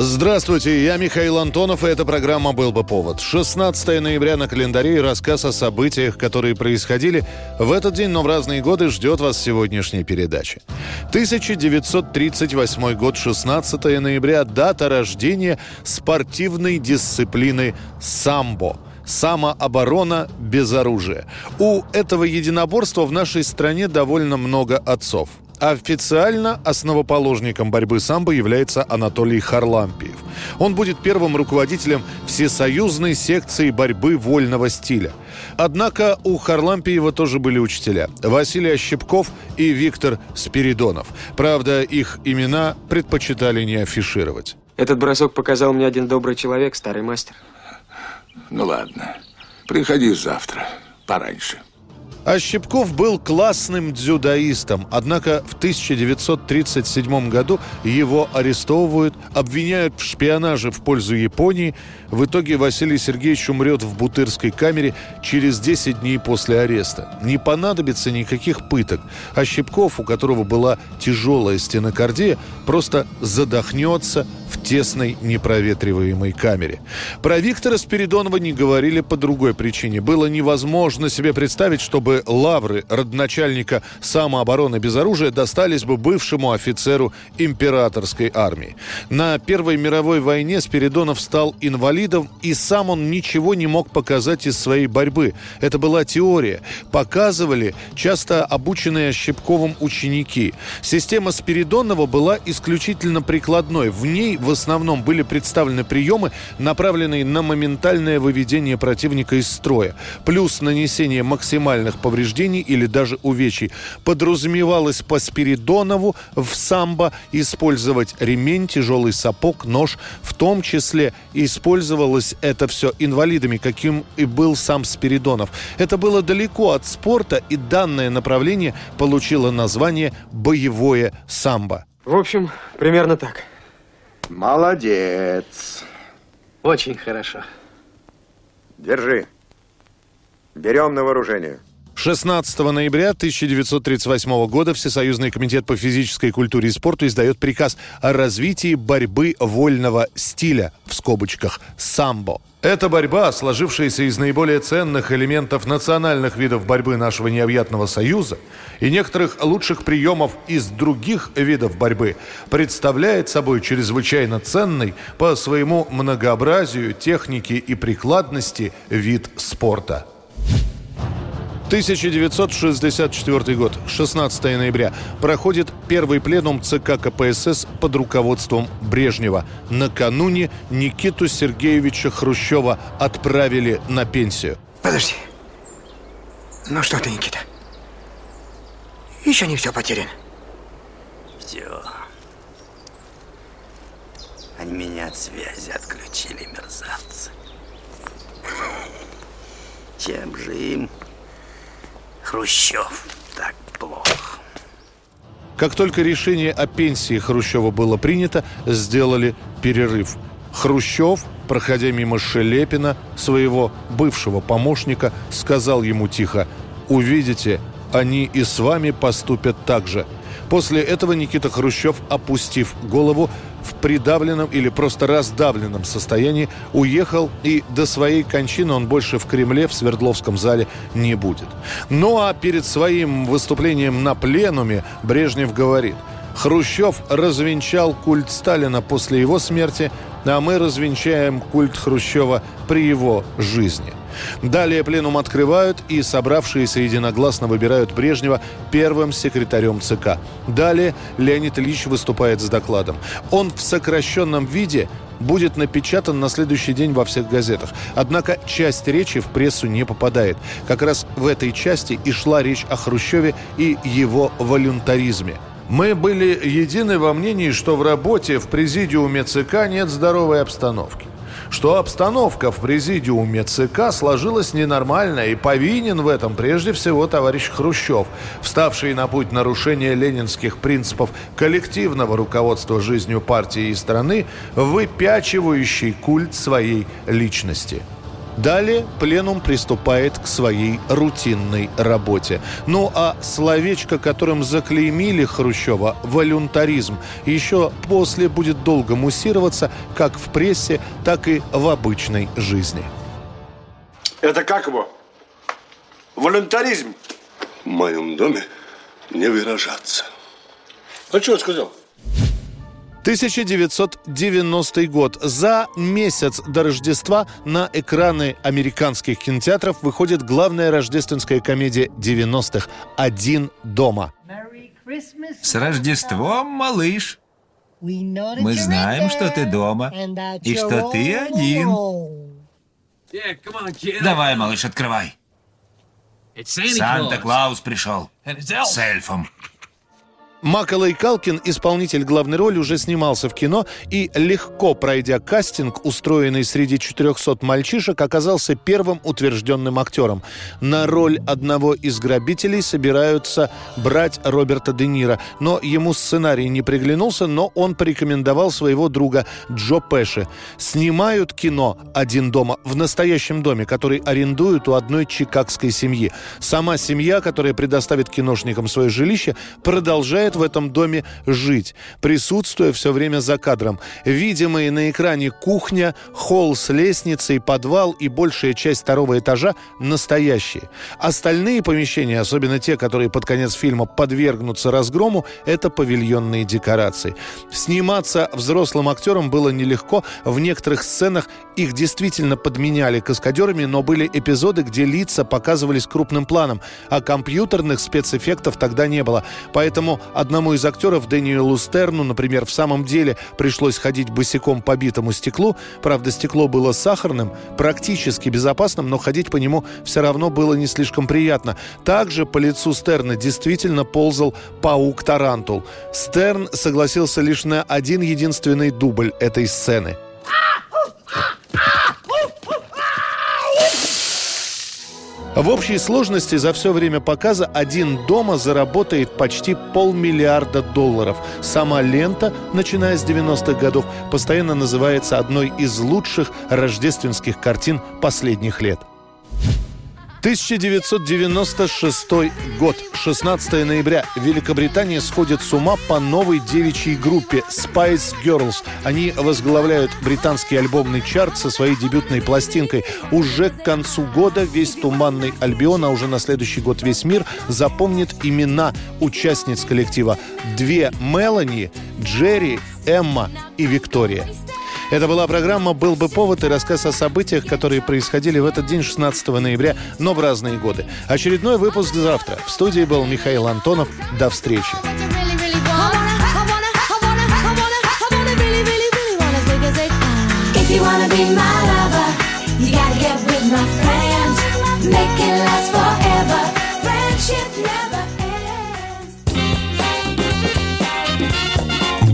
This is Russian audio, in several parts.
Здравствуйте, я Михаил Антонов, и эта программа «Был бы повод». 16 ноября на календаре и рассказ о событиях, которые происходили в этот день, но в разные годы ждет вас сегодняшняя передача. 1938 год, 16 ноября, дата рождения спортивной дисциплины «Самбо» самооборона без оружия. У этого единоборства в нашей стране довольно много отцов. Официально основоположником борьбы самбо является Анатолий Харлампиев. Он будет первым руководителем всесоюзной секции борьбы вольного стиля. Однако у Харлампиева тоже были учителя. Василий Ощепков и Виктор Спиридонов. Правда, их имена предпочитали не афишировать. Этот бросок показал мне один добрый человек, старый мастер. Ну ладно, приходи завтра, пораньше. А Щепков был классным дзюдоистом, однако в 1937 году его арестовывают, обвиняют в шпионаже в пользу Японии. В итоге Василий Сергеевич умрет в Бутырской камере через 10 дней после ареста. Не понадобится никаких пыток, а Щепков, у которого была тяжелая стенокардия, просто задохнется в тесной непроветриваемой камере. Про Виктора Спиридонова не говорили по другой причине. Было невозможно себе представить, чтобы лавры родначальника самообороны без оружия достались бы бывшему офицеру императорской армии. На Первой мировой войне Спиридонов стал инвалидом, и сам он ничего не мог показать из своей борьбы. Это была теория. Показывали часто обученные Щепковым ученики. Система Спиридонова была исключительно прикладной. В ней в основном были представлены приемы, направленные на моментальное выведение противника из строя, плюс нанесение максимальных повреждений или даже увечий. Подразумевалось по Спиридонову в самбо использовать ремень, тяжелый сапог, нож. В том числе использовалось это все инвалидами, каким и был сам Спиридонов. Это было далеко от спорта, и данное направление получило название «боевое самбо». В общем, примерно так. Молодец. Очень хорошо. Держи. Берем на вооружение. 16 ноября 1938 года Всесоюзный комитет по физической культуре и спорту издает приказ о развитии борьбы вольного стиля, в скобочках, самбо. Эта борьба, сложившаяся из наиболее ценных элементов национальных видов борьбы нашего необъятного союза и некоторых лучших приемов из других видов борьбы, представляет собой чрезвычайно ценный по своему многообразию, технике и прикладности вид спорта. 1964 год, 16 ноября. Проходит первый пленум ЦК КПСС под руководством Брежнева. Накануне Никиту Сергеевича Хрущева отправили на пенсию. Подожди. Ну что ты, Никита? Еще не все потеряно. Все. Они меня от связи отключили, мерзавцы. Чем же им Хрущев так плохо? Как только решение о пенсии Хрущева было принято, сделали перерыв. Хрущев, проходя мимо Шелепина, своего бывшего помощника, сказал ему тихо «Увидите, они и с вами поступят так же». После этого Никита Хрущев, опустив голову, в придавленном или просто раздавленном состоянии уехал, и до своей кончины он больше в Кремле, в Свердловском зале не будет. Ну а перед своим выступлением на пленуме Брежнев говорит – Хрущев развенчал культ Сталина после его смерти, а мы развенчаем культ Хрущева при его жизни. Далее пленум открывают и собравшиеся единогласно выбирают Брежнева первым секретарем ЦК. Далее Леонид Ильич выступает с докладом. Он в сокращенном виде будет напечатан на следующий день во всех газетах. Однако часть речи в прессу не попадает. Как раз в этой части и шла речь о Хрущеве и его волюнтаризме – мы были едины во мнении, что в работе в президиуме ЦК нет здоровой обстановки. Что обстановка в президиуме ЦК сложилась ненормально и повинен в этом прежде всего товарищ Хрущев, вставший на путь нарушения ленинских принципов коллективного руководства жизнью партии и страны, выпячивающий культ своей личности. Далее пленум приступает к своей рутинной работе. Ну а словечко, которым заклеймили Хрущева, волюнтаризм, еще после будет долго муссироваться как в прессе, так и в обычной жизни. Это как его? Волюнтаризм. В моем доме не выражаться. А что сказал? 1990 год. За месяц до Рождества на экраны американских кинотеатров выходит главная рождественская комедия 90-х «Один дома». С Рождеством, малыш! Мы знаем, что ты дома и что ты один. Давай, малыш, открывай. Санта-Клаус пришел с эльфом. Макалей Калкин, исполнитель главной роли, уже снимался в кино и, легко пройдя кастинг, устроенный среди 400 мальчишек, оказался первым утвержденным актером. На роль одного из грабителей собираются брать Роберта Де Ниро, но ему сценарий не приглянулся, но он порекомендовал своего друга Джо Пэши. Снимают кино «Один дома» в настоящем доме, который арендуют у одной чикагской семьи. Сама семья, которая предоставит киношникам свое жилище, продолжает продолжает в этом доме жить, присутствуя все время за кадром. Видимые на экране кухня, холл с лестницей, подвал и большая часть второго этажа настоящие. Остальные помещения, особенно те, которые под конец фильма подвергнутся разгрому, это павильонные декорации. Сниматься взрослым актерам было нелегко. В некоторых сценах их действительно подменяли каскадерами, но были эпизоды, где лица показывались крупным планом, а компьютерных спецэффектов тогда не было. Поэтому Одному из актеров, Дэниелу Стерну, например, в самом деле пришлось ходить босиком по битому стеклу. Правда, стекло было сахарным, практически безопасным, но ходить по нему все равно было не слишком приятно. Также по лицу Стерна действительно ползал паук-тарантул. Стерн согласился лишь на один единственный дубль этой сцены – В общей сложности за все время показа один дома заработает почти полмиллиарда долларов. Сама лента, начиная с 90-х годов, постоянно называется одной из лучших рождественских картин последних лет. 1996 год, 16 ноября. Великобритания сходит с ума по новой девичьей группе Spice Girls. Они возглавляют британский альбомный чарт со своей дебютной пластинкой. Уже к концу года весь туманный Альбион, а уже на следующий год весь мир запомнит имена участниц коллектива. Две Мелани, Джерри, Эмма и Виктория. Это была программа «Был бы повод» и рассказ о событиях, которые происходили в этот день, 16 ноября, но в разные годы. Очередной выпуск завтра. В студии был Михаил Антонов. До встречи.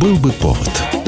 Был бы повод.